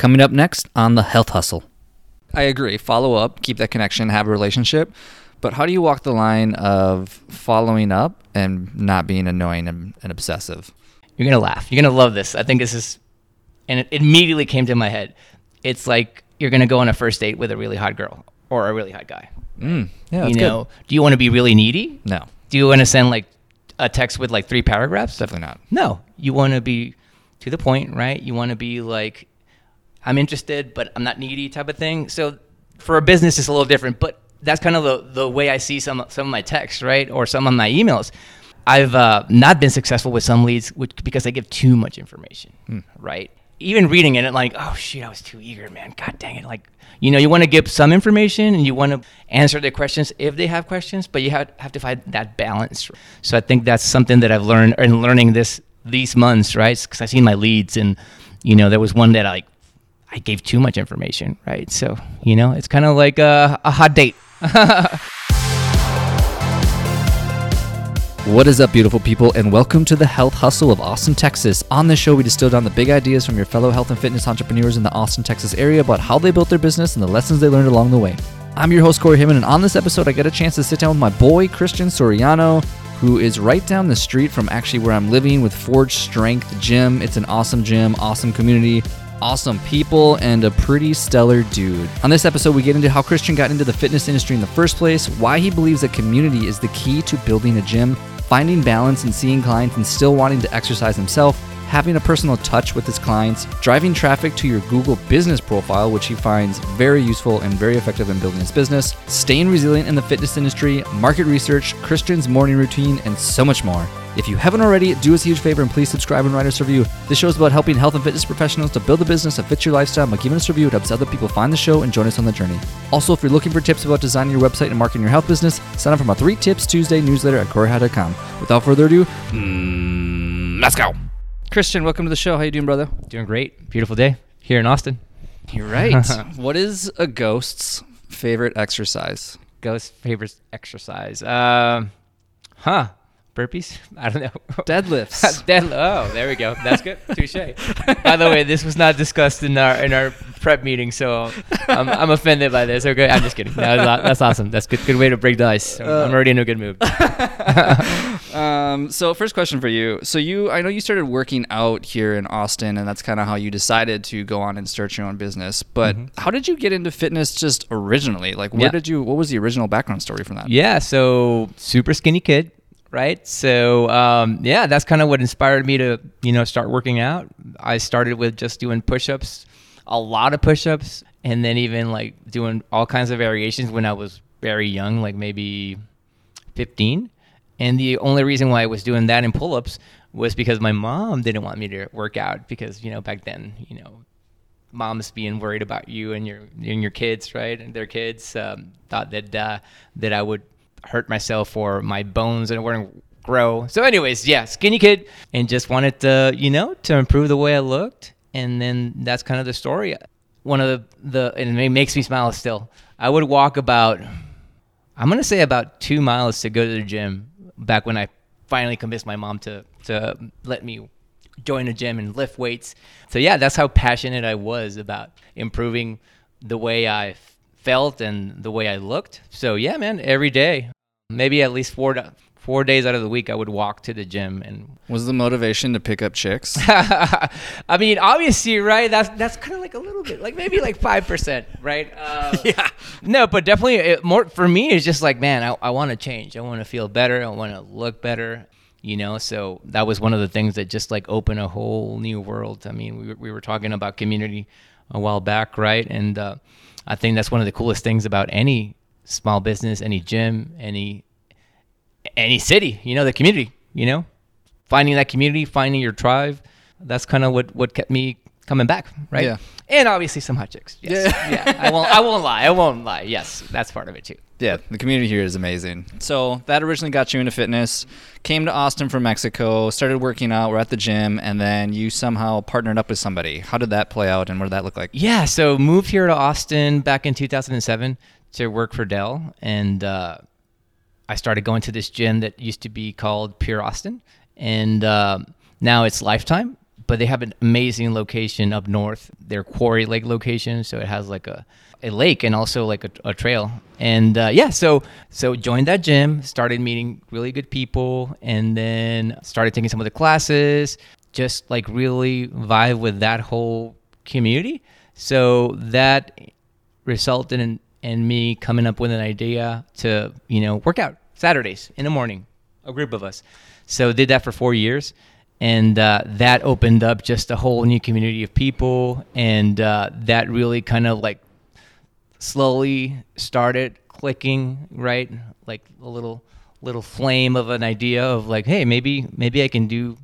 Coming up next on the Health Hustle. I agree. Follow up, keep that connection, have a relationship. But how do you walk the line of following up and not being annoying and, and obsessive? You're gonna laugh. You're gonna love this. I think this is, and it immediately came to my head. It's like you're gonna go on a first date with a really hot girl or a really hot guy. Mm, yeah, you that's know, do you want to be really needy? No, Do you want to send like a text with like three paragraphs? definitely not. No, you want to be to the point, right? You want to be like, I'm interested, but I'm not needy type of thing. So for a business, it's a little different, but that's kind of the, the way I see some some of my texts, right, or some of my emails. I've uh, not been successful with some leads which, because I give too much information, right? Even reading it, and like, oh shit, I was too eager, man. God dang it! Like, you know, you want to give some information and you want to answer their questions if they have questions, but you have, have to find that balance. So I think that's something that I've learned in learning this these months, right? Because I've seen my leads, and you know, there was one that I like I gave too much information, right? So you know, it's kind of like a, a hot date. What is up, beautiful people, and welcome to the Health Hustle of Austin, Texas. On this show, we distill down the big ideas from your fellow health and fitness entrepreneurs in the Austin, Texas area about how they built their business and the lessons they learned along the way. I'm your host, Corey Heyman, and on this episode, I get a chance to sit down with my boy, Christian Soriano, who is right down the street from actually where I'm living with Forge Strength Gym. It's an awesome gym, awesome community, awesome people, and a pretty stellar dude. On this episode, we get into how Christian got into the fitness industry in the first place, why he believes that community is the key to building a gym, finding balance and seeing clients and still wanting to exercise himself, having a personal touch with his clients, driving traffic to your Google business profile, which he finds very useful and very effective in building his business, staying resilient in the fitness industry, market research, Christian's morning routine, and so much more. If you haven't already, do us a huge favor and please subscribe and write us a review. This show is about helping health and fitness professionals to build a business that fits your lifestyle. By giving us a review, it helps other people find the show and join us on the journey. Also, if you're looking for tips about designing your website and marketing your health business, sign up for my Three Tips Tuesday newsletter at coreyhi.com. Without further ado, mm, let's go. Christian, welcome to the show. How you doing, brother? Doing great, beautiful day here in Austin. You're right. what is a ghost's favorite exercise? Ghost favorite exercise. Um, huh? Burpees? I don't know. Deadlifts. Dead, oh, there we go. That's good. Touche. By the way, this was not discussed in our in our prep meeting, so I'm, I'm offended by this. Okay, I'm just kidding. No, that's, awesome. That's good. Good way to break the ice. I'm, I'm already in a good mood. Um, so first question for you. So you, I know you started working out here in Austin, and that's kind of how you decided to go on and start your own business. But how did you get into fitness just originally? Like, where Yeah. did you? What was the original background story from that? Yeah, so super skinny kid, right? So um, yeah, that's kind of what inspired me to you know start working out. I started with just doing push-ups, a lot of push-ups, and then even like doing all kinds of variations when I was very young, like maybe 15. And the only reason why I was doing that in pull-ups was because my mom didn't want me to work out because you know back then you know moms being worried about you and your and your kids, right, and their kids um, thought that uh, that I would hurt myself or my bones and wouldn't grow. So, anyways, yeah, skinny kid, and just wanted to, you know, to improve the way I looked, and then that's kind of the story. One of the the and it makes me smile still. I would walk about, I'm gonna say about two miles to go to the gym. Back when I finally convinced my mom to to let me join a gym and lift weights. So yeah, that's how passionate I was about improving the way I felt and the way I looked. So yeah, man, every day, maybe at least four da- four days out of the week, I would walk to the gym and. Was the motivation to pick up chicks? I mean, obviously, right? That's that's kind of like a little bit, like maybe like five percent, right? Uh, yeah. No, but definitely it, more for me. It's just like, man, I, I want to change. I want to feel better. I want to look better. You know, so that was one of the things that just like opened a whole new world. I mean, we were, we were talking about community a while back, right? And uh, I think that's one of the coolest things about any small business, any gym, any any city. You know, the community. You know, finding that community, finding your tribe. That's kind of what what kept me coming back, right? Yeah. And obviously some hot chicks. Yes. Yeah. I won't. I won't lie. I won't lie. Yes, that's part of it too. yeah, the community here is amazing. So that originally got you into fitness. Came to Austin from Mexico, started working out. We're at the gym, and then you somehow partnered up with somebody. How did that play out, and what did that look like? Yeah. So moved here to Austin back in 2007 to work for Dell, and uh, I started going to this gym that used to be called Pure Austin, and um now it's Lifetime. but they have an amazing location up north. Their Quarry Lake location, so it has like a a lake and also like a, a trail. And uh, yeah, so so joined that gym, started meeting really good people, and then started taking some of the classes. Just like really vibe with that whole community. So that resulted in, in me coming up with an idea to you know work out Saturdays in the morning, a group of us. So did that for four years, and uh, that opened up just a whole new community of people, and uh, that really kind of like slowly started clicking, right? Like a little little flame of an idea of like, hey, maybe maybe I can do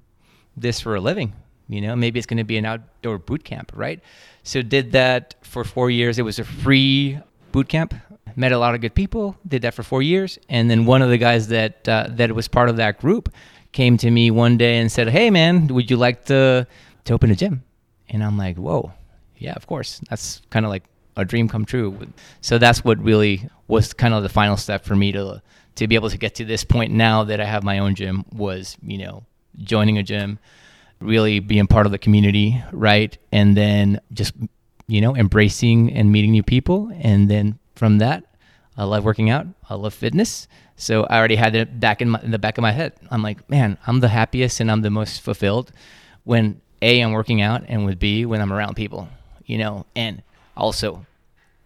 this for a living. You know, maybe it's going to be an outdoor boot camp, right? So did that for four years. It was a free boot camp. Met a lot of good people. Did that for four years, and then one of the guys that uh, that was part of that group came to me one day and said, "Hey, man, would you like to to open a gym?" And I'm like, "Whoa, yeah, of course." That's kind of like a dream come true. So that's what really was kind of the final step for me to to be able to get to this point now that I have my own gym was, you know, joining a gym, really being part of the community, right? And then just, you know, embracing and meeting new people. And then from that, I love working out. I love fitness. So I already had it back in, my, in the back of my head. I'm like, man, I'm the happiest and I'm the most fulfilled when A, I'm working out, and with B, when I'm around people, you know, and also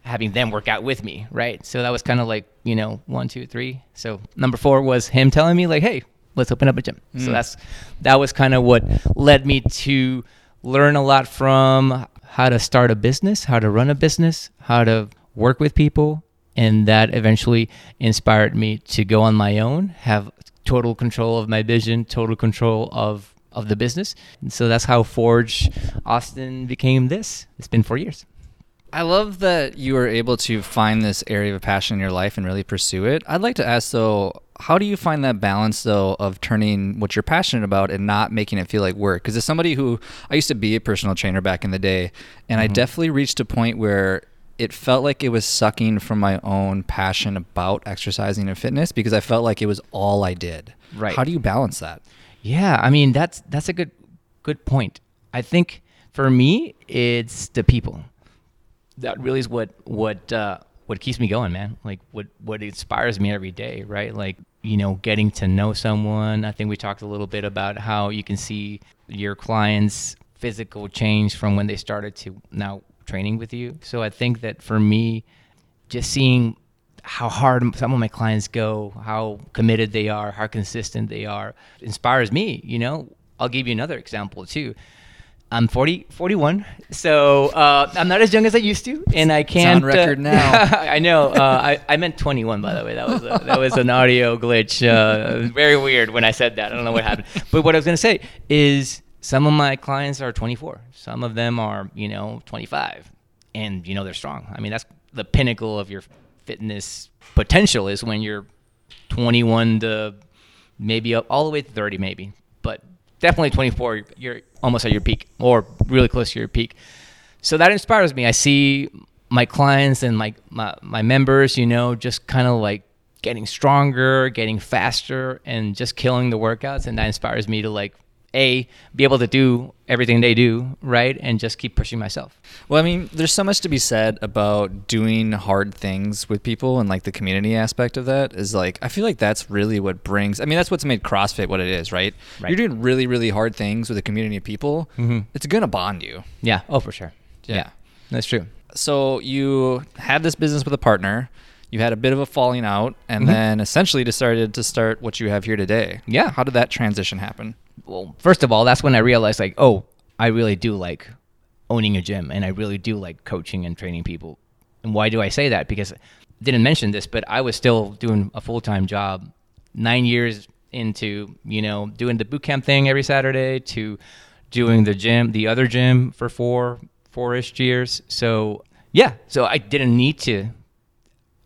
having them work out with me, right? So that was kind of like, you know, one, two, three. So number four was him telling me like, hey, let's open up a gym. Mm. So that's that was kind of what led me to learn a lot from how to start a business, how to run a business, how to work with people, and that eventually inspired me to go on my own, have total control of my vision, total control of of the business. And so that's how Forge Austin became this. It's been 4 years. I love that you were able to find this area of passion in your life and really pursue it. I'd like to ask though, how do you find that balance though of turning what you're passionate about and not making it feel like work? Because as somebody who I used to be a personal trainer back in the day, and mm-hmm. I definitely reached a point where it felt like it was sucking from my own passion about exercising and fitness because I felt like it was all I did. Right. How do you balance that? Yeah, I mean that's that's a good good point. I think for me it's the people that really is what what uh, what keeps me going, man. Like what what inspires me every day, right? Like you know, getting to know someone. I think we talked a little bit about how you can see your clients' physical change from when they started to now training with you. So I think that for me, just seeing how hard some of my clients go, how committed they are, how consistent they are, inspires me. You know, I'll give you another example too. I'm 40, 41, so uh, I'm not as young as I used to, and I can't. on record uh, now. I know. Uh, I, I meant 21, by the way. That was a, that was an audio glitch. Uh, very weird when I said that. I don't know what happened. But what I was going to say is, some of my clients are 24. Some of them are, you know, 25, and you know they're strong. I mean, that's the pinnacle of your fitness potential is when you're 21 to maybe up all the way to 30, maybe. But definitely 24, you're almost at your peak or really close to your peak. So that inspires me. I see my clients and my, my, my members, you know, just kind of like getting stronger, getting faster, and just killing the workouts. And that inspires me to like a be able to do everything they do right and just keep pushing myself. Well i mean there's so much to be said about doing hard things with people and like the community aspect of that is like i feel like that's really what brings i mean that's what's made crossfit what it is right, right. you're doing really really hard things with a community of people mm-hmm. it's gonna bond you. Yeah. Oh for sure. Yeah. yeah. That's true. So you had this business with a partner you had a bit of a falling out and mm-hmm. then essentially decided to start what you have here today yeah how did that transition happen well, first of all, that's when I realized like, oh, I really do like owning a gym and I really do like coaching and training people. And why do I say that? Because I didn't mention this, but I was still doing a full-time job 9 years into, you know, doing the boot camp thing every Saturday to doing the gym, the other gym for 4 4ish years. So, yeah, so I didn't need to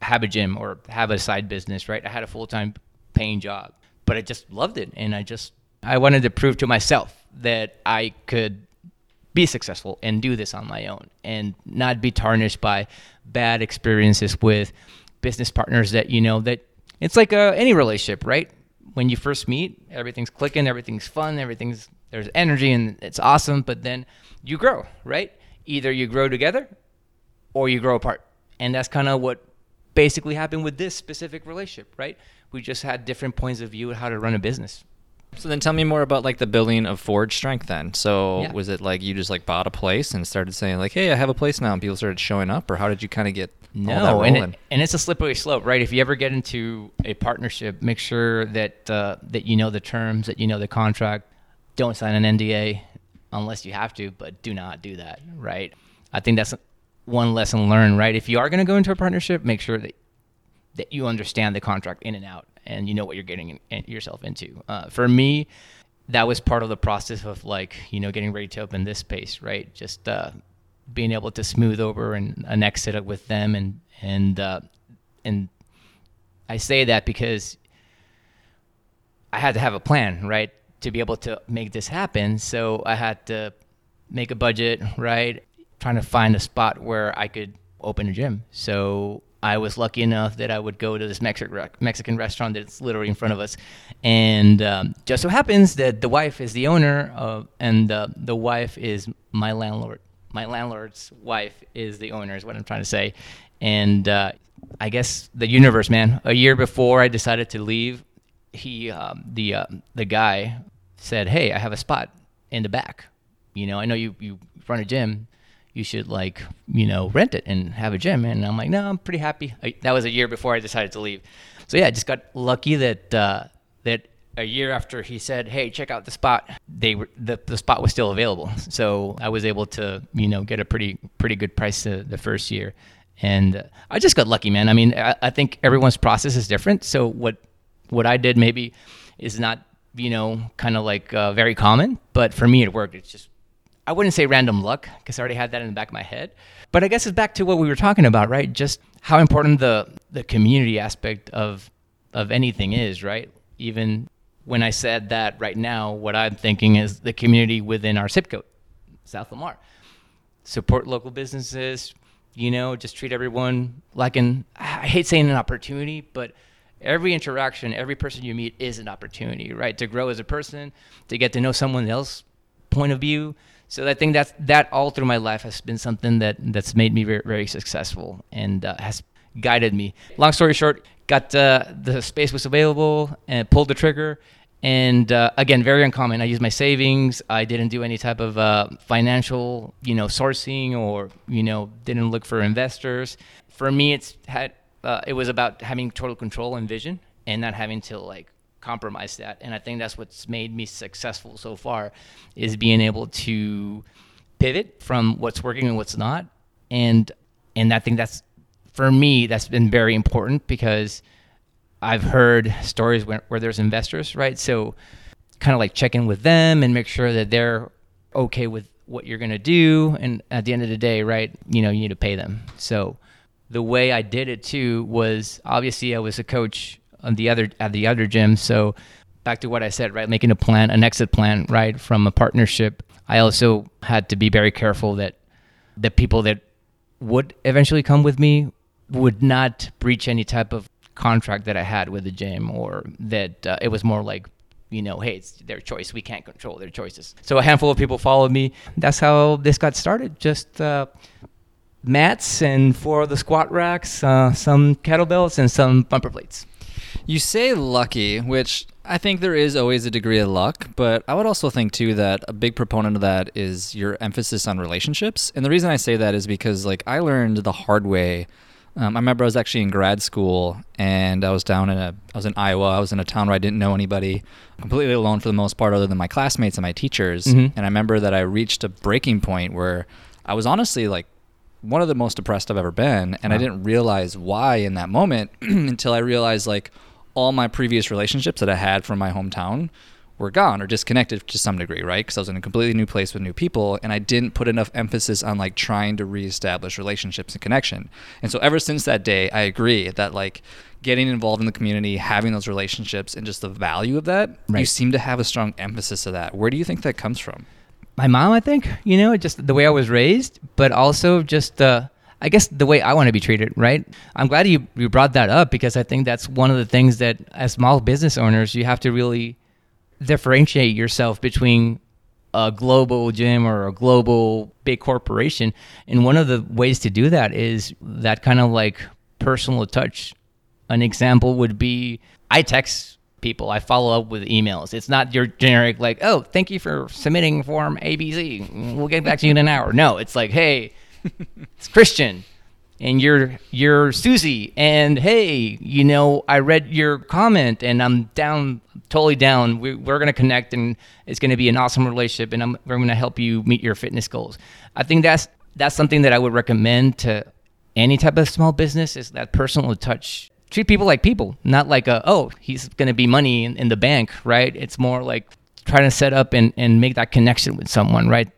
have a gym or have a side business, right? I had a full-time paying job, but I just loved it and I just I wanted to prove to myself that I could be successful and do this on my own and not be tarnished by bad experiences with business partners that you know that it's like a, uh, any relationship right when you first meet everything's clicking everything's fun everything's there's energy and it's awesome, but then you grow, right? Either you grow together or you grow apart. And that's kind of what basically happened with this specific relationship, right? We just had different points of view of how to run a business. So then tell me more about like the building of Forge Strength then. So Yeah. was it like you just like bought a place and started saying like, "Hey, I have a place now," and people started showing up or how did you kind of get No, and, it, and it's a slippery slope, right? If you ever get into a partnership, make sure that uh, that you know the terms, that you know the contract. Don't sign an NDA unless you have to, but do not do that, right? I think that's one lesson learned, right? If you are going to go into a partnership, make sure that that you understand the contract in and out and you know what you're getting in, yourself into. Uh, for me, that was part of the process of like you know getting ready to open this space, right? Just uh, being able to smooth over and an exit with them, and and uh, and I say that because I had to have a plan, right, to be able to make this happen. So I had to make a budget, right, trying to find a spot where I could open a gym. So I was lucky enough that I would go to this Mexican Mexican restaurant that's literally in front of us, and um, just so happens that the wife is the owner, of, and uh, the wife is my landlord. My landlord's wife is the owner, is what I'm trying to say, and uh, I guess the universe, man. A year before I decided to leave, he um, the uh, the guy said, "Hey, I have a spot in the back. You know, I know you you run a gym. You should like you know rent it and have a gym." And I'm like, "No, I'm pretty happy." I, that was a year before I decided to leave. So yeah, I just got lucky that uh, that a year after he said, "Hey, check out the spot," they were the, the spot was still available. So I was able to you know get a pretty pretty good price the, the first year. And uh, I just got lucky, man. I mean, I, I think everyone's process is different. So what what I did maybe is not you know kind of like uh, very common, but for me it worked. It's just I wouldn't say random luck because I already had that in the back of my head. But I guess it's back to what we were talking about, right? Just how important the the community aspect of of anything is, right? Even when I said that right now, what I'm thinking is the community within our zip code, South Lamar. Support local businesses, you know, just treat everyone like an I hate saying an opportunity, but every interaction, every person you meet is an opportunity, right? To grow as a person, to get to know someone else point of view. So I think that's that all through my life has been something that that's made me very, very successful and uh, has guided me. Long story short, got uh, the space was available and pulled the trigger. And uh, again, very uncommon. I used my savings. I didn't do any type of uh, financial, you know, sourcing or you know, didn't look for investors. For me, it's had uh, it was about having total control and vision, and not having to like compromise that. And I think that's what's made me successful so far, is being able to pivot from what's working and what's not. And and I think that's for me that's been very important because I've heard stories where, where there's investors, right? So kind of like check in with them and make sure that they're okay with what you're going to do. And at the end of the day, right, you know, you need to pay them. So the way I did it too was obviously I was a coach on the other at the other gym. So back to what I said, right, making a plan, an exit plan, right, from a partnership. I also had to be very careful that the people that would eventually come with me would not breach any type of contract that I had with the gym, or that uh, it was more like, you know, hey, it's their choice. We can't control their choices. So a handful of people followed me. That's how this got started. Just uh, mats and four of the squat racks, uh, some kettlebells, and some bumper plates. You say lucky, which I think there is always a degree of luck, but I would also think too that a big proponent of that is your emphasis on relationships. And the reason I say that is because like I learned the hard way. Um, I remember I was actually in grad school and I was down in a I was in Iowa. I was in a town where I didn't know anybody, completely alone for the most part, other than my classmates and my teachers. Mhm. And I remember that I reached a breaking point where I was honestly like one of the most depressed I've ever been, and I didn't realize why in that moment until I realized like all my previous relationships that I had from my hometown were gone or disconnected to some degree, right? Because I was in a completely new place with new people, and I didn't put enough emphasis on like trying to reestablish relationships and connection. And so ever since that day, I agree that like getting involved in the community, having those relationships, and just the value of that, you seem to have a strong emphasis of that. Where do you think that comes from? my mom, I think, you know, just the way I was raised, but also just uh, I guess the way I want to be treated, right? I'm glad you, you brought that up because I think that's one of the things that as small business owners, you have to really differentiate yourself between a global gym or a global big corporation. And one of the ways to do that is that kind of like personal touch. An example would be I text people, I follow up with emails. It's not your generic, like, oh, thank you for submitting form ABC. We'll get back to you in an hour. No, it's like, hey, it's Christian. And you're you're Susie. And hey you know I read your comment and I'm down totally down. We, we're gonna connect and it's gonna be an awesome relationship and I'm we're gonna help you meet your fitness goals. I think that's that's something that I would recommend to any type of small business is that personal touch treat people like people not like a, oh he's gonna be money in, in the bank right? It's more like trying to set up and, and make that connection with someone right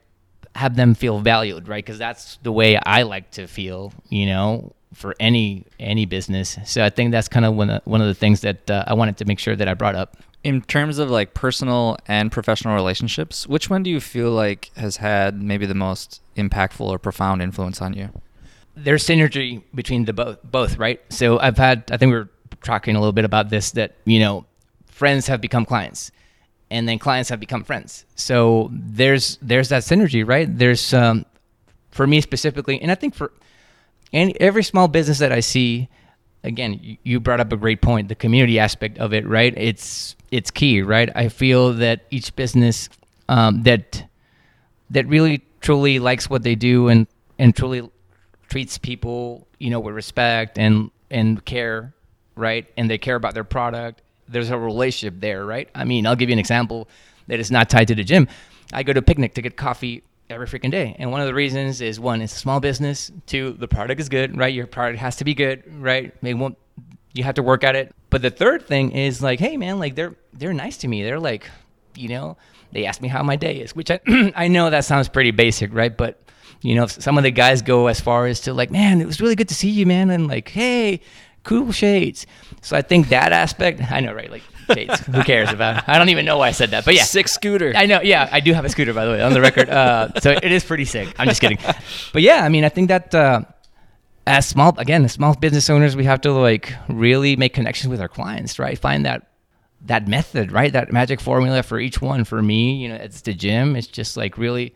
have them feel valued, right? Because that's the way I like to feel, you know, for any any business. So I think that's kind of one of, one of the things that uh, I wanted to make sure that I brought up. In terms of like personal and professional relationships, which one do you feel like has had maybe the most impactful or profound influence on you? There's synergy between the both, both, right? So I've had, I think we were talking a little bit about this that you know, friends have become clients and then clients have become friends. So there's there's that synergy, right? There's um, for me specifically, and I think for any every small business that I see, again, you, brought up a great point, the community aspect of it, right? It's it's key, right? I feel that each business um, that that really truly likes what they do and and truly treats people, you know, with respect and and care, right? And they care about their product there's a relationship there, right? I mean, I'll give you an example that is not tied to the gym. I go to a picnic to get coffee every freaking day. And one of the reasons is one, it's a small business. Two, the product is good, right? Your product has to be good, right? They won't you have to work at it. But the third thing is like, hey man, like they're they're nice to me. They're like, you know, they ask me how my day is, which I I know that sounds pretty basic, right? But you know, some of the guys go as far as to like, man, it was really good to see you, man, and like, hey, cool shades. So I think that aspect, I know, right? Like shades. Who cares about? I don't even know why I said that, but yeah, sick scooter. I know. Yeah, I do have a scooter, by the way, on the record. Uh, so it is pretty sick. I'm just kidding. But yeah, I mean, I think that uh, as small, again, as small business owners, we have to like really make connections with our clients, right? Find that that method, right? That magic formula for each one. For me, you know, it's the gym. It's just like really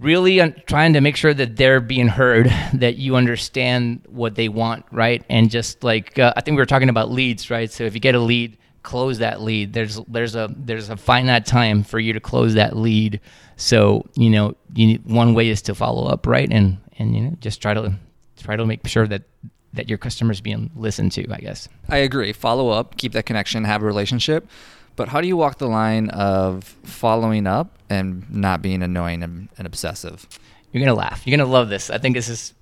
really trying to make sure that they're being heard, that you understand what they want, right? And just like uh, I think we were talking about leads, right? So if you get a lead, close that lead. There's there's a there's a finite time for you to close that lead. So you know, you need, one way is to follow up, right? And and you know, just try to try to make sure that that your customers being listened to. I guess. I agree. Follow up, keep that connection, have a relationship. But how do you walk the line of following up and not being annoying and, and obsessive? You're gonna laugh. You're gonna love this. I think this is,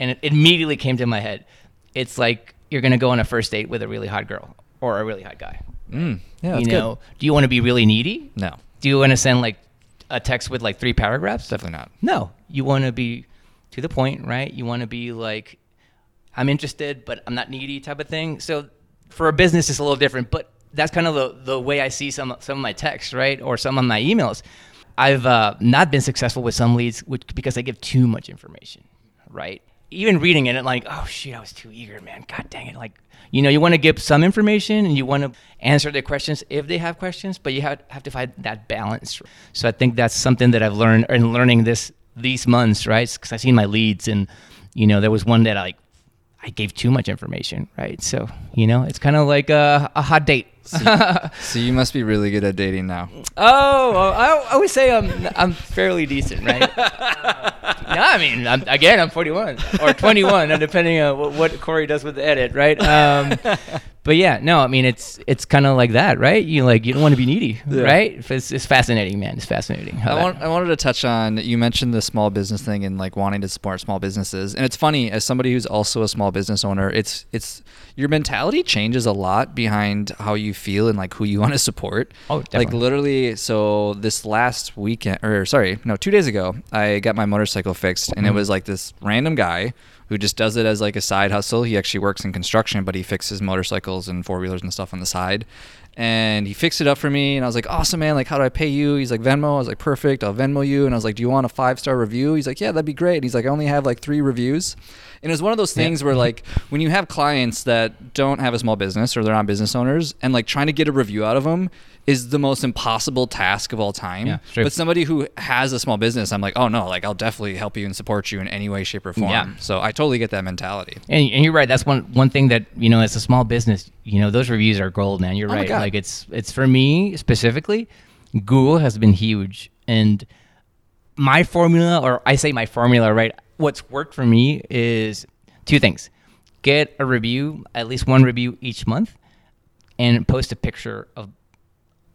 and it immediately came to my head. It's like you're gonna go on a first date with a really hot girl or a really hot guy. Mm, yeah, you know, good. do you want to be really needy? No. Do you want to send like a text with like three paragraphs? Definitely not. No. You want to be to the point, right? You want to be like, I'm interested, but I'm not needy type of thing. So for a business, it's a little different. But that's kind of the, the way I see some some of my texts, right, or some of my emails. I've uh, not been successful with some leads which, because I give too much information, right? Even reading it, and like, oh shit, I was too eager, man. God dang it! Like, you know, you want to give some information and you want to answer their questions if they have questions, but you have, have to find that balance. So I think that's something that I've learned in learning this these months, right? Because I've seen my leads, and you know, there was one that I like I gave too much information, right? So you know, it's kind of like a, a hot date. So, so, you must be really good at dating now. Oh, I, I would say I'm I'm fairly decent, right? no, I mean, I'm, again, I'm 41 or 21, depending on what, what, Corey does with the edit, right? Um, but yeah, no, I mean it's it's kind of like that, right? You like you don't want to be needy, yeah. right? It's, it's fascinating, man. It's fascinating. I, want, I wanted to touch on you mentioned the small business thing and like wanting to support small businesses, and it's funny as somebody who's also a small business owner, it's it's your mentality changes a lot behind how you feel and like who you want to support. Oh, definitely. Like literally, so this last weekend, or sorry, no, two days ago, I got my motorcycle fixed, and mm-hmm. it was like this random guy who just does it as like a side hustle. He actually works in construction, but he fixes motorcycles and four wheelers and stuff on the side. and he fixed it up for me and I was like awesome man. Like how do I pay you? He's like Venmo. I was like perfect. I'll Venmo you. And I was like do you want a five star review? He's like yeah that'd be great. And he's like I only have like three reviews. And it's one of those things Yeah. where like when you have clients that don't have a small business or they're not business owners and like trying to get a review out of them is the most impossible task of all time Yeah, but somebody who has a small business I'm like oh no like I'll definitely help you and support you in any way shape or form Yeah. so I totally get that mentality And, and you're right. That's one one thing that you know, as a small business, you know, those reviews are gold, man. You're Oh right. Like it's it's for me specifically. Google has been huge, and my formula, or I say my formula, right? What's worked for me is two things: get a review, at least one review each month, and post a picture of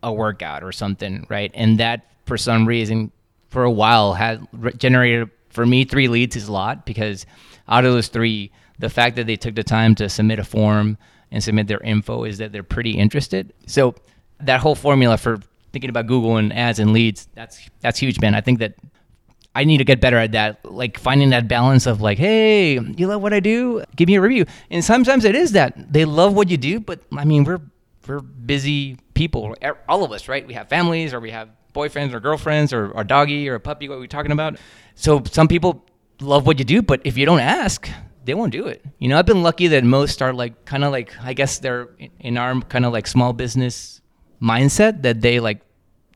a workout or something, right? And that, for some reason, for a while, had generated for me three leads is a lot because out of those three, the fact that they took the time to submit a form and submit their info is that they're pretty interested. So that whole formula for thinking about Google and ads and leads, that's that's huge, man. I think that I need to get better at that, like finding that balance of like, hey, you love what I do, give me a review. And sometimes it is that they love what you do, but I mean, we're we're busy people, all of us, right? We have families, or we have boyfriends or girlfriends, or a doggy or a puppy. What we're talking about. So some people love what you do, but if you don't ask, they won't do it. You know, I've been lucky that most are like kind of like I guess they're in- our kind of like small business mindset that they like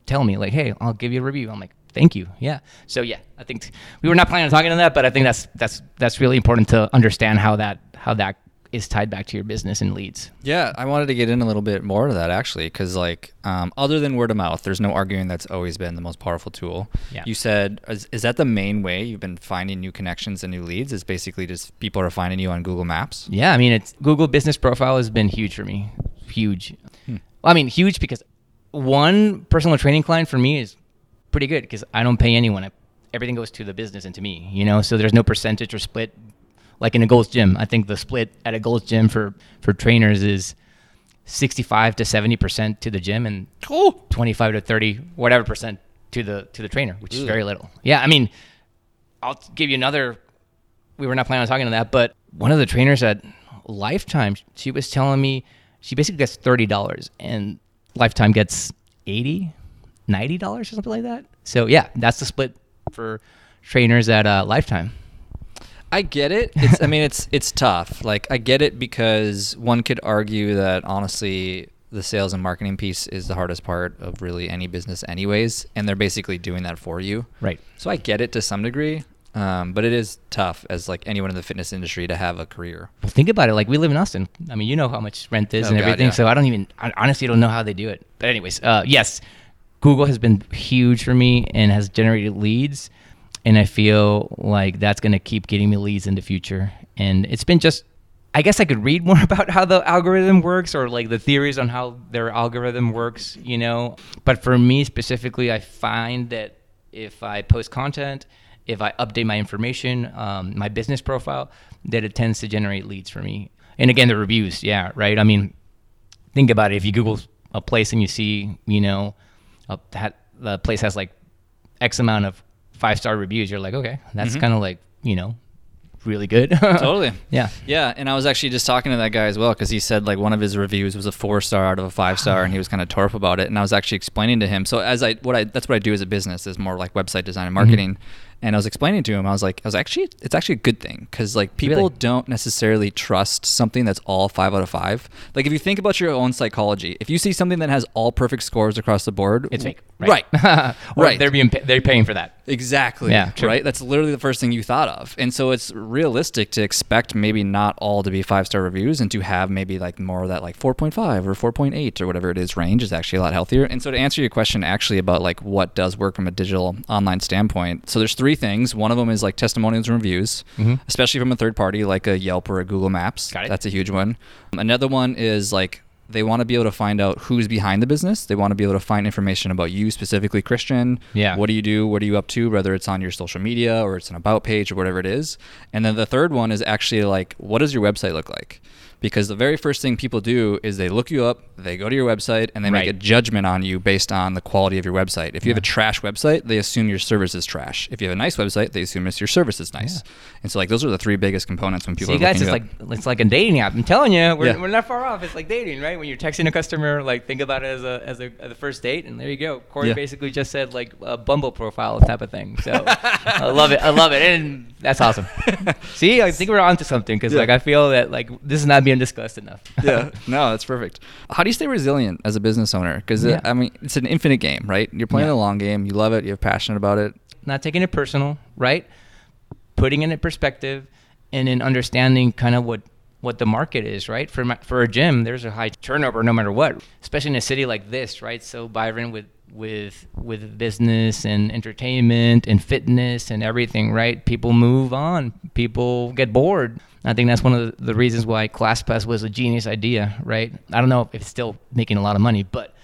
tell me like, hey, I'll give you a review. I'm like, thank you. Yeah. So yeah, I think we were not planning on talking on that, but I think that's that's that's really important to understand how that how that is tied back to your business and leads. Yeah, I wanted to get in a little bit more to that actually, because like, um, other than word of mouth, there's no arguing that's always been the most powerful tool. Yeah. You said, is, is that the main way you've been finding new connections and new leads? Is basically just people are finding you on Google Maps? Yeah, I mean, it's Google Business Profile has been huge for me. Huge. Well, I mean, huge because one personal training client for me is pretty good because I don't pay anyone. I, everything goes to the business and to me, you know. So there's no percentage or split. Like in a Gold's Gym, I think the split at a Gold's Gym for for trainers is 65 to 70 percent to the gym and Oh, 25 to 30 whatever percent to the to the trainer which is very little. Yeah i mean i'll give you another we were not planning on talking on that but one of the trainers at lifetime she was telling me she basically gets $30 and lifetime gets 80 $90 or something like that. So yeah that's the split for trainers at uh, lifetime I get it. It's, I mean, it's it's tough. Like, I get it because one could argue that honestly, the sales and marketing piece is the hardest part of really any business, anyways, and they're basically doing that for you. right So I get it to some degree, um, but it is tough as like anyone in the fitness industry to have a career. Well, think about it. Like we live in Austin. I mean, you know how much rent is Oh, and God, everything. yeah. So I don't even. I honestly don't know how they do it. But anyways, uh, yes, Google has been huge for me and has generated leads, and I feel like that's going to keep getting me leads in the future. And it's been just. I guess I could read more about how the algorithm works or like the theories on how their algorithm works, you know. But for me specifically, I find that if I post content, if I update my information, um, my business profile, that it tends to generate leads for me. And again, the reviews, yeah, right. I mean, think about it. If you Google a place and you see, you know, a, the place has like X amount of five star reviews, you're like, okay, that's Mhm. kind of like, you know, really good. Totally. Yeah. Yeah, and I was actually just talking to that guy as well because he said like one of his reviews was a four star out of a five star, and he was kind of torp about it. And I was actually explaining to him. So as I what I that's what I do as a business is more like website design and marketing. And I was explaining to him, I was like, I was actually, it's actually a good thing because like people Really? don't necessarily trust something that's all five out of five. Like if you think about your own psychology, if you see something that has all perfect scores across the board, It's fake. right? or Right. They're being they're paying for that. Exactly. Yeah, true. Right. That's literally the first thing you thought of, and so it's realistic to expect maybe not all to be five star reviews, and to have maybe like more of that like four point five or four point eight or whatever it is range is actually a lot healthier. And so to answer your question, actually about like what does work from a digital online standpoint, so there's three things. One of them is like testimonials and reviews, Mhm. especially from a third party like a Yelp or a Google Maps. That's a huge one. Another one is like they want to be able to find out who's behind the business. They want to be able to find information about you specifically, Christian. Yeah. What do you do? What are you up to? Whether it's on your social media or it's an about page or whatever it is. And then the third one is actually like, what does your website look like? Because the very first thing people do is they look you up, they go to your website, and they make a judgment on you based on the quality of your website. If you have a trash website, they assume your service is trash. If you have a nice website, they assume it's your service is nice. And so like those are the three biggest components when people See, are guys, it's you up. like it's like a dating app. I'm telling you, we're, Yeah. we're not far off. It's like dating, right? When you're texting a customer, like think about it as a as a, as a first date, and there you go. Corey Yeah. basically just said like a Bumble profile type of thing. So I love it. I love it, and that's awesome. See, I think we're onto something because Yeah. like I feel that like this is not being discussed enough. yeah, no, that's perfect. How do you stay resilient as a business owner? Because uh, Yeah. I mean, it's an infinite game, right? You're playing Yeah. the long game. You love it. You're passionate about it. not taking it personal, right? Putting it in perspective, and in understanding kind of what what the market is, right? For my, for a gym, there's a high turnover no matter what, especially in a city like this, right? So Byron with with with business and entertainment and fitness and everything, right? People move on. People get bored. I think that's one of the, reasons why ClassPass was a genius idea, right? I don't know if it's still making a lot of money, but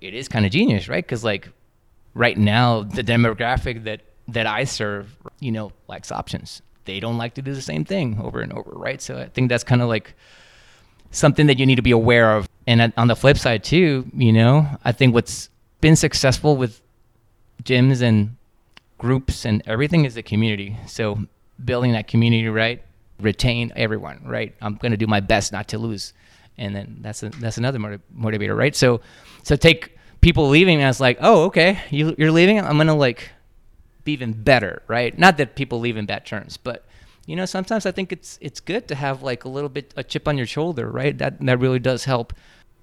it is kind of genius, right? Because like right now the demographic that that I serve, you know, likes options. They don't like to do the same thing over and over, right? So I think that's kind of like something that you need to be aware of. And on the flip side too, you know, I think what's been successful with gyms and groups and everything is the community. So building that community, right? Retain everyone, right? I'm going to do my best not to lose. And then that's a, that's another motiv- motivator, right? So so take people leaving as like, "Oh, okay, you you're leaving. I'm going to like be even better, right? Not that people leave in bad terms, but you know, sometimes I think it's it's good to have like a little bit a chip on your shoulder, right? That that really does help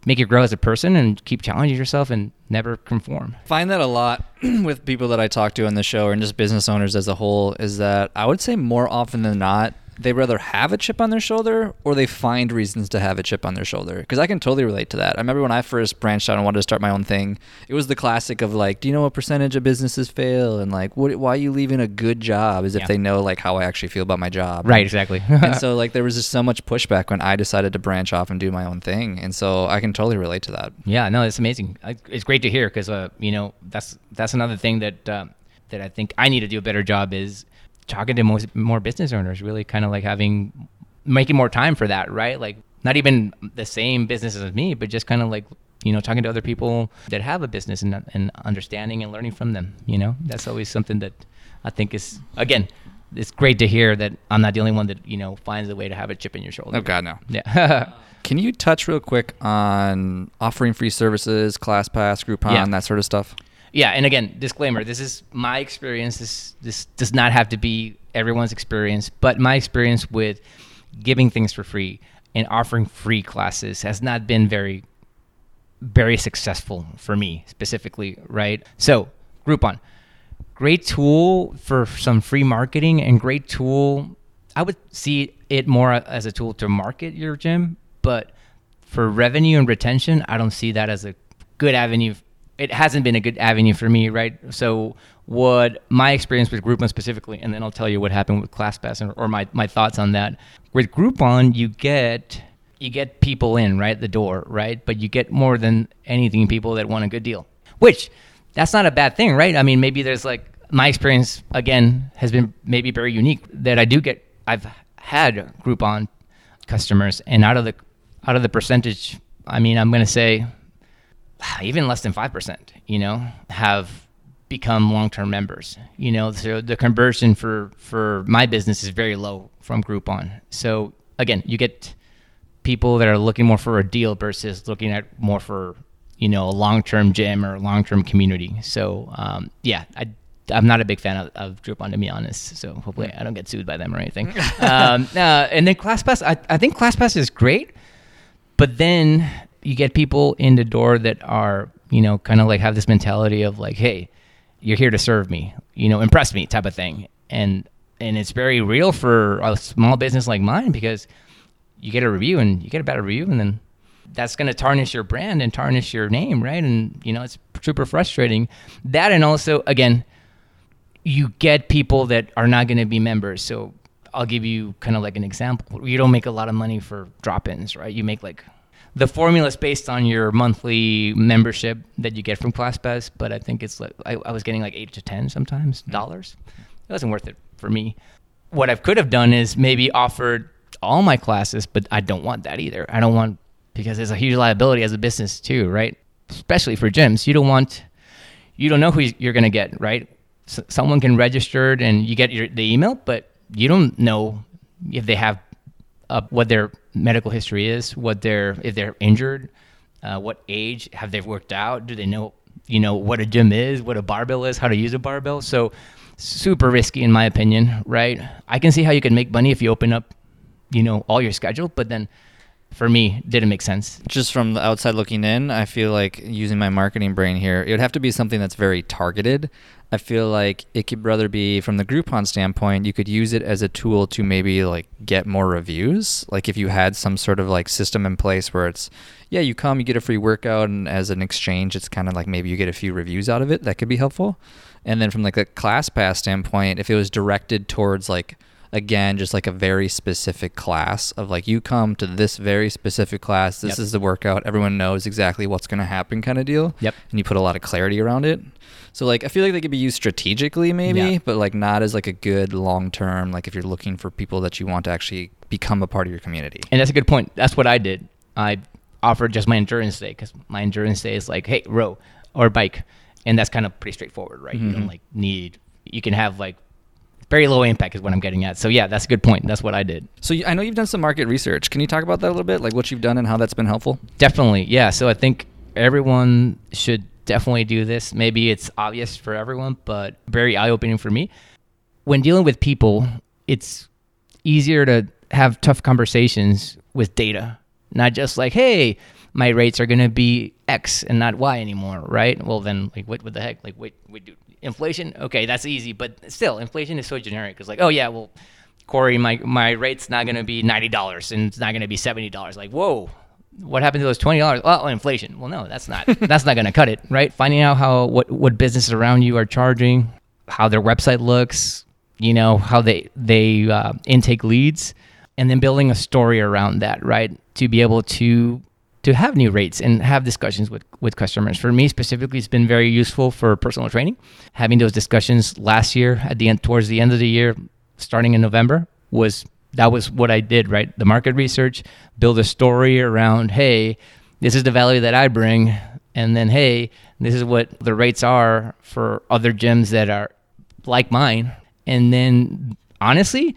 make you grow as a person and keep challenging yourself and never conform. find that a lot with people that I talk to on the show and just business owners as a whole is that I would say more often than not they rather have a chip on their shoulder or they find reasons to have a chip on their shoulder because I can totally relate to that. I remember when I first branched out and wanted to start my own thing, it was the classic of like, do you know what percentage of businesses fail and like what why are you leaving a good job as if Yeah. they know like how I actually feel about my job. Right, exactly. and so like there was just so much pushback when I decided to branch off and do my own thing. And so I can totally relate to that. Yeah, no, it's amazing. It's great to hear because uh, you know that's that's another thing that um, that I think I need to do a better job is talking to more more business owners. Really, kind of like having making more time for that, right? Like not even the same businesses as me, but just kind of like you know talking to other people that have a business and and understanding and learning from them. You know, that's always something that I think is again. It's great to hear that I'm not the only one that you know finds a way to have a chip in your shoulder. Oh God, no. Yeah. Can you touch real quick on offering free services, ClassPass, Groupon, Yeah. that sort of stuff? Yeah, and again, disclaimer: this is my experience. This this does not have to be everyone's experience, but my experience with giving things for free and offering free classes has not been very very successful for me specifically, right? So, Groupon, great tool for some free marketing and great tool. I would see it more as a tool to market your gym, but for revenue and retention, I don't see that as a good avenue. It hasn't been a good avenue for me, right? So, what my experience with Groupon specifically, and then I'll tell you what happened with ClassPass and, or my, my thoughts on that. With Groupon, you get you get people in right the door, right? But you get more than anything people that want a good deal, which that's not a bad thing, right? I mean, maybe there's like my experience again has been maybe very unique that I do get. I've had Groupon customers, and out of the out of the percentage, I mean, I'm gonna say even less than five percent, you know, have become long-term members. You know, so the conversion for for my business is very low from Groupon. So again, you get people that are looking more for a deal versus looking at more for you know a long-term gym or a long-term community. So um, yeah, I. I'm not a big fan of, of Groupon to be honest, so hopefully I don't get sued by them or anything. um, uh, and then ClassPass, I, I think ClassPass is great, but then you get people in the door that are you know kind of like have this mentality of like hey you're here to serve me you know impress me type of thing. And and it's very real for a small business like mine because you get a review and you get a bad review and then that's going to tarnish your brand and tarnish your name right? And you know it's super frustrating. That and also again you get people that are not going to be members. So i'll give you kind of like an example. You don't make a lot of money for drop-ins right? You make like the formula is based on your monthly membership that you get from ClassPass, but I think it's like I, I was getting like eight to ten sometimes hmm. dollars. It wasn't worth it for me. What I could have done is maybe offered all my classes, but I don't want that either. I don't want because there's a huge liability as a business too, right? Especially for gyms, you don't want you don't know who you're going to get, right? S someone can register and you get your, the email, but you don't know if they have uh, what their medical history is, what they're if they're injured, uh, what age have they worked out, do they know you know what a gym is, what a barbell is, how to use a barbell. So super risky in my opinion, right? I can see how you can make money if you open up, you know, all your schedule, but then for me didn't make sense. Just from the outside looking in, I feel like using my marketing brain here, it would have to be something that's very targeted. I feel like it could rather be from the Groupon standpoint, you could use it as a tool to maybe like get more reviews. Like if you had some sort of like system in place where it's, yeah, you come, you get a free workout, and as an exchange, it's kind of like maybe you get a few reviews out of it. That could be helpful. And then from like a ClassPass standpoint, if it was directed towards like again just like a very specific class of like you come to this very specific class this yep. is the workout everyone knows exactly what's going to happen kind of deal yep and you put a lot of clarity around it so like i feel like they could be used strategically maybe yeah. but like not as like a good long term like if you're looking for people that you want to actually become a part of your community and that's a good point that's what i did i offered just my endurance day because my endurance day is like hey row or bike and that's kind of pretty straightforward right mm-hmm. you don't like need you can have like very low impact is what I'm getting at. So yeah, that's a good point. That's what I did. So I know you've done some market research. Can you talk about that a little bit, like what you've done and how that's been helpful? Definitely, yeah. So I think everyone should definitely do this. Maybe it's obvious for everyone, but very eye-opening for me. When dealing with people, it's easier to have tough conversations with data, not just like, hey, my rates are going to be X and not Y anymore, right? Well, then, like, what, what the heck? Like, wait, wait, dude, inflation? Okay that's easy but still inflation is so generic it's like oh yeah well corey my my rate's not going to be $90 and it's not going to be $70 like whoa what happened to those $20 well inflation. Well no that's not that's not going to cut it right? Finding out how what what businesses around you are charging how their website looks you know how they they uh, intake leads and then building a story around that right? To be able to to have new rates and have discussions with, with customers. For me specifically, it's been very useful for personal training. Having those discussions last year at the end, towards the end of the year, starting in November, was that was what I did, right? The market research, build a story around, hey, this is the value that I bring, and then hey, this is what the rates are for other gyms that are like mine. And then honestly,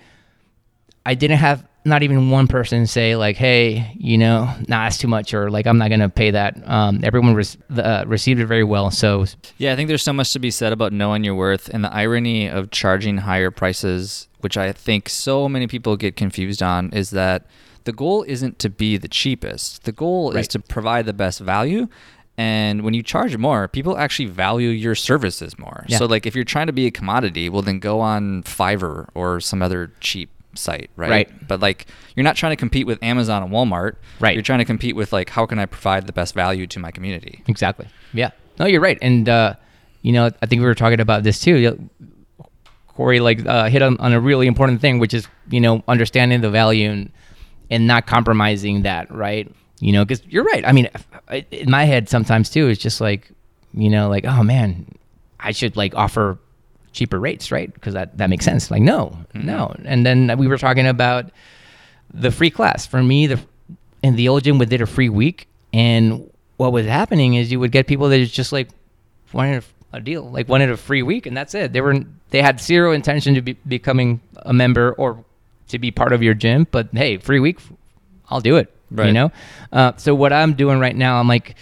I didn't have not even one person say like, "Hey, you know, nah, that's too much," or like, "I'm not gonna pay that." Um, everyone res- uh, received it very well. So yeah, I think there's so much to be said about knowing your worth and the irony of charging higher prices, which I think so many people get confused on, is that the goal isn't to be the cheapest. The goal right. is to provide the best value. And when you charge more, people actually value your services more. Yeah. So, like, if you're trying to be a commodity, well, then go on Fiverr or some other cheap site, right? Right. But like you're not trying to compete with Amazon and Walmart. Right. You're trying to compete with like how can I provide the best value to my community? Exactly. Yeah. No, you're right. And uh, you know, I think we were talking about this too. Corey like uh, hit on, on a really important thing, which is you know understanding the value and and not compromising that, right? You know, because you're right. I mean, in my head sometimes too, it's just like, you know, like oh man, I should like offer cheaper rates, right? Because that, that makes sense. Like, no, mm-hmm. no. And then we were talking about the free class. For me, the in the old gym, we did a free week. And what was happening is you would get people that just like wanted a, a deal, like wanted a free week, and that's it. They were they had zero intention to be becoming a member or to be part of your gym, but hey, free week, I'll do it. Right. You know. Uh, so what I'm doing right now, I'm like,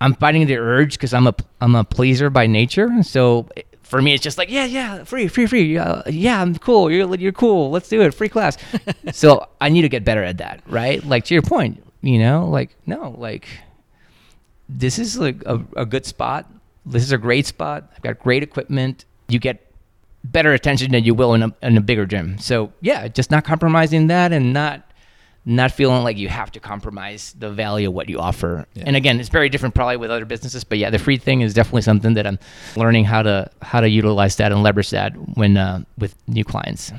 I'm fighting the urge because I'm a I'm a pleaser by nature. So for me, it's just like, yeah, yeah, free, free, free. Uh, yeah, I'm cool. You're, you're cool. Let's do it. Free class. so I need to get better at that, right? Like to your point, you know, like, no, like this is like a, a good spot. This is a great spot. I've got great equipment. You get better attention than you will in a, in a bigger gym. So yeah, just not compromising that and not not feeling like you have to compromise the value of what you offer. Yeah. And again, it's very different probably with other businesses, but yeah, the free thing is definitely something that I'm learning how to how to utilize that and leverage that when uh, with new clients.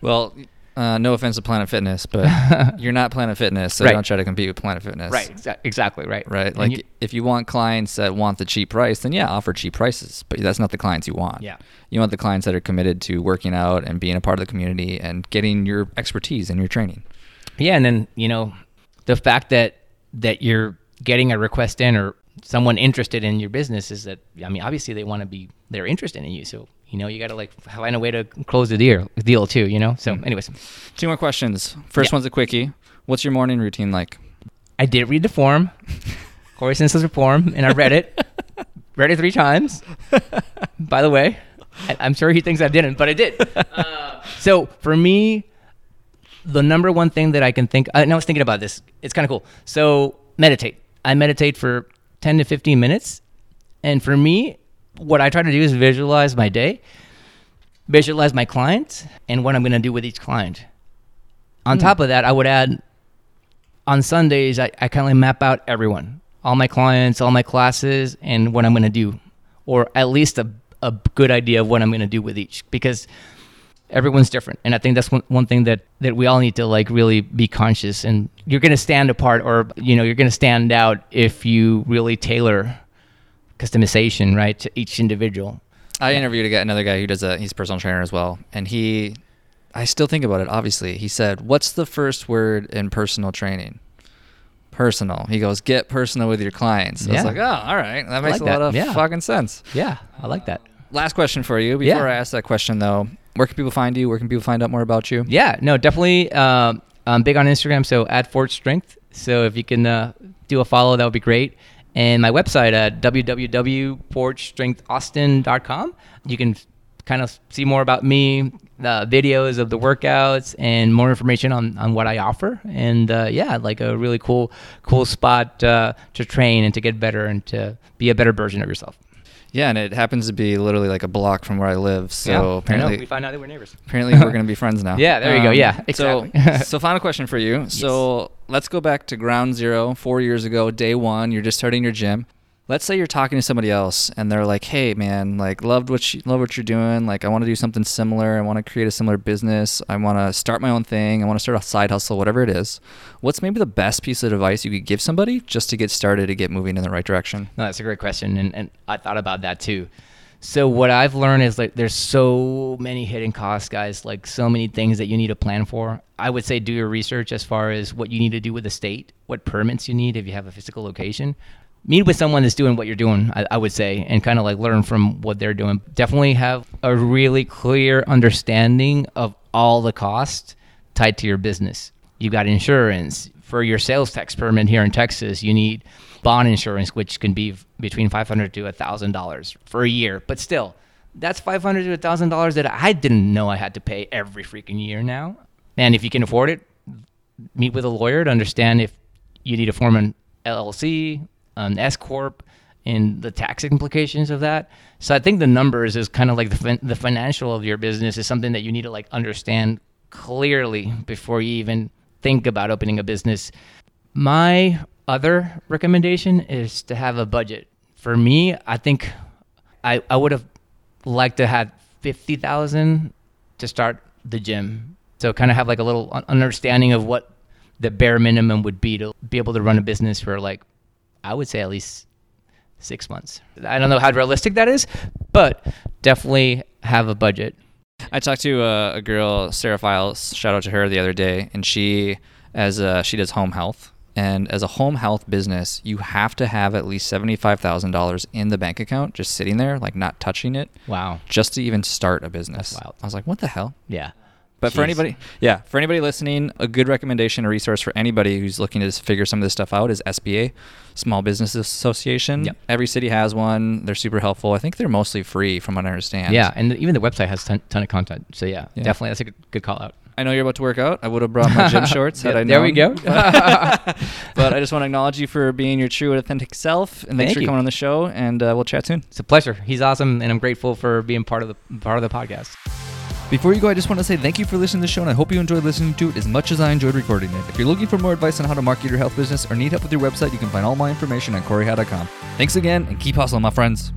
Well, uh, no offense to Planet Fitness, but you're not Planet Fitness, so right. don't try to compete with Planet Fitness. Right, exa- exactly, right. Right. Like you, if you want clients that want the cheap price, then yeah, offer cheap prices, but that's not the clients you want. Yeah. You want the clients that are committed to working out and being a part of the community and getting your expertise and your training. Yeah, and then you know, the fact that that you're getting a request in or someone interested in your business is that I mean, obviously they want to be they're interested in you, so you know you got to like find a way to close the deal deal too, you know. So, anyways, Two more questions. First Yeah. one's a quickie. What's your morning routine like? I did read the form, Corey Senseless form, and I read it, read it three times. By the way, I, I'm sure he thinks I didn't, but I did. Uh, so for me, the number one thing that I can think, uh, I, and I was thinking about this. It's kind of cool. So meditate. I meditate for 10 to 15 minutes, and for me, what I try to do is visualize my day, visualize my client, and what I'm going to do with each client. On hmm. top of that, I would add on Sundays, I, I kind of map out everyone, all my clients, all my classes, and what I'm going to do, or at least a, a good idea of what I'm going to do with each, because everyone's different. And I think that's one, one thing that, that we all need to like really be conscious. And you're going to stand apart, or you know, you're going to stand out if you really tailor customization right to each individual. I interviewed a guy, another guy who does a he's a personal trainer as well, and he, I still think about it. Obviously, he said, "What's the first word in personal training?" Personal. He goes, "Get personal with your clients." I was Yeah. like, "Oh, all right, that makes like a lot of Yeah. fucking sense." Yeah, I like that. Last question for you. Before Yeah. I ask that question, though, where can people find you? Where can people find out more about you? Yeah, no, definitely. Um, I'm big on Instagram, so at Forge Strength. So if you can uh, do a follow, that would be great. And my website at www.forgestrengthaustin.com. You can kind of see more about me, uh, videos of the workouts, and more information on, on what I offer. And uh, yeah, like a really cool cool spot uh, to train and to get better and to be a better version of yourself. Yeah, and it happens to be literally like a block from where I live. So Yeah, apparently, we find out that we're neighbors. apparently we're gonna be friends now. Um, Yeah, there you go. Yeah, exactly. so final question for you. So let's go back to ground zero, four years ago, day one. You're just starting your gym. Let's say you're talking to somebody else, and they're like, "Hey, man, like, loved what you love what you're doing. Like, I want to do something similar. I want to create a similar business. I want to start my own thing. I want to start a side hustle, whatever it is." What's maybe the best piece of advice you could give somebody just to get started to get moving in the right direction? No, that's a great question, and, and I thought about that too. So what I've learned is like there's so many hidden costs, guys. Like so many things that you need to plan for. I would say do your research as far as what you need to do with the state, what permits you need if you have a physical location. Meet with someone that's doing what you're doing. I, I would say, and kind of like learn from what they're doing. Definitely have a really clear understanding of all the costs tied to your business. You've got insurance for your sales tax permit here in Texas. You need bond insurance, which can be between five hundred to thousand dollars for a year. But still, that's five hundred to thousand dollars that I didn't know I had to pay every freaking year now. And if you can afford it, meet with a lawyer to understand if you need to form an LLC, an S corp, and the tax implications of that. So I think the numbers is kind of like the fin- the financial of your business is something that you need to like understand clearly before you even think about opening a business. My other recommendation is to have a budget. For me, I think I, I would have liked to have 50,000 to start the gym. So kind of have like a little understanding of what the bare minimum would be to be able to run a business for like I would say at least 6 months. I don't know how realistic that is, but definitely have a budget. I talked to a, a girl, Sarah Files. Shout out to her the other day, and she, as a, she does home health, and as a home health business, you have to have at least seventy five thousand dollars in the bank account, just sitting there, like not touching it, Wow. just to even start a business. Wild. I was like, what the hell? Yeah. But for anybody, yeah, for anybody listening, a good recommendation, a resource for anybody who's looking to figure some of this stuff out is SBA, Small Business Association. Yep. Every city has one. They're super helpful. I think they're mostly free, from what I understand. Yeah, and even the website has a ton, ton of content. So yeah, Yeah. definitely that's a good, good call out. I know you're about to work out. I would have brought my gym shorts had Yeah, I known. there we go. but I just want to acknowledge you for being your true and authentic self, and thanks Thank for you. coming on the show. And uh, we'll chat soon. It's a pleasure. He's awesome, and I'm grateful for being part of the part of the podcast. Before you go, I just want to say thank you for listening to the show, and I hope you enjoyed listening to it as much as I enjoyed recording it. If you're looking for more advice on how to market your health business or need help with your website, you can find all my information on coreyhi.com. Thanks again, and keep hustling, my friends.